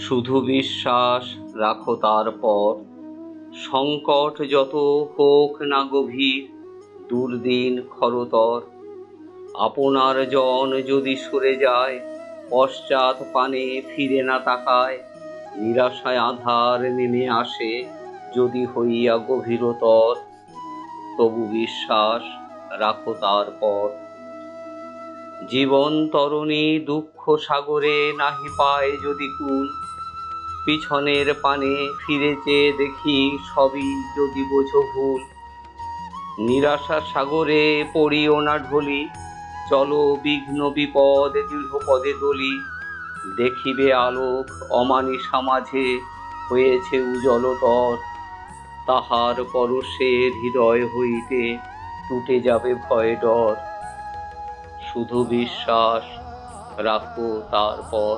শুধু বিশ্বাস রাখো তারপর। সংকট যত হোক না গভীর, দুর্দিন খরতর আপনার জন যদি সরে যায়, পশ্চাৎ পানে ফিরে না তাকায়, নিরাশায় আধার নেমে আসে যদি হইয়া গভীরতর। তবু বিশ্বাস রাখো তারপর। জীবন তরণী দুঃখ সাগরে নাহি পায় যদি কুল। পিছনের পানে ফিরে চেয়ে দেখি সবই যদি বোঝো ভুল। নিরাশা সাগরে পড়িও না ঢলি, চলো বিঘ্ন বিপদ দৃঢ় পদে দলি। দেখিবে আলোক অমানিসা মাঝে হয়েছে উজ্জ্বলতর তাহার পরশের হৃদয় হইতে টুটে যাবে ভয় ডর। শুধু বিশ্বাস রাখো তারপর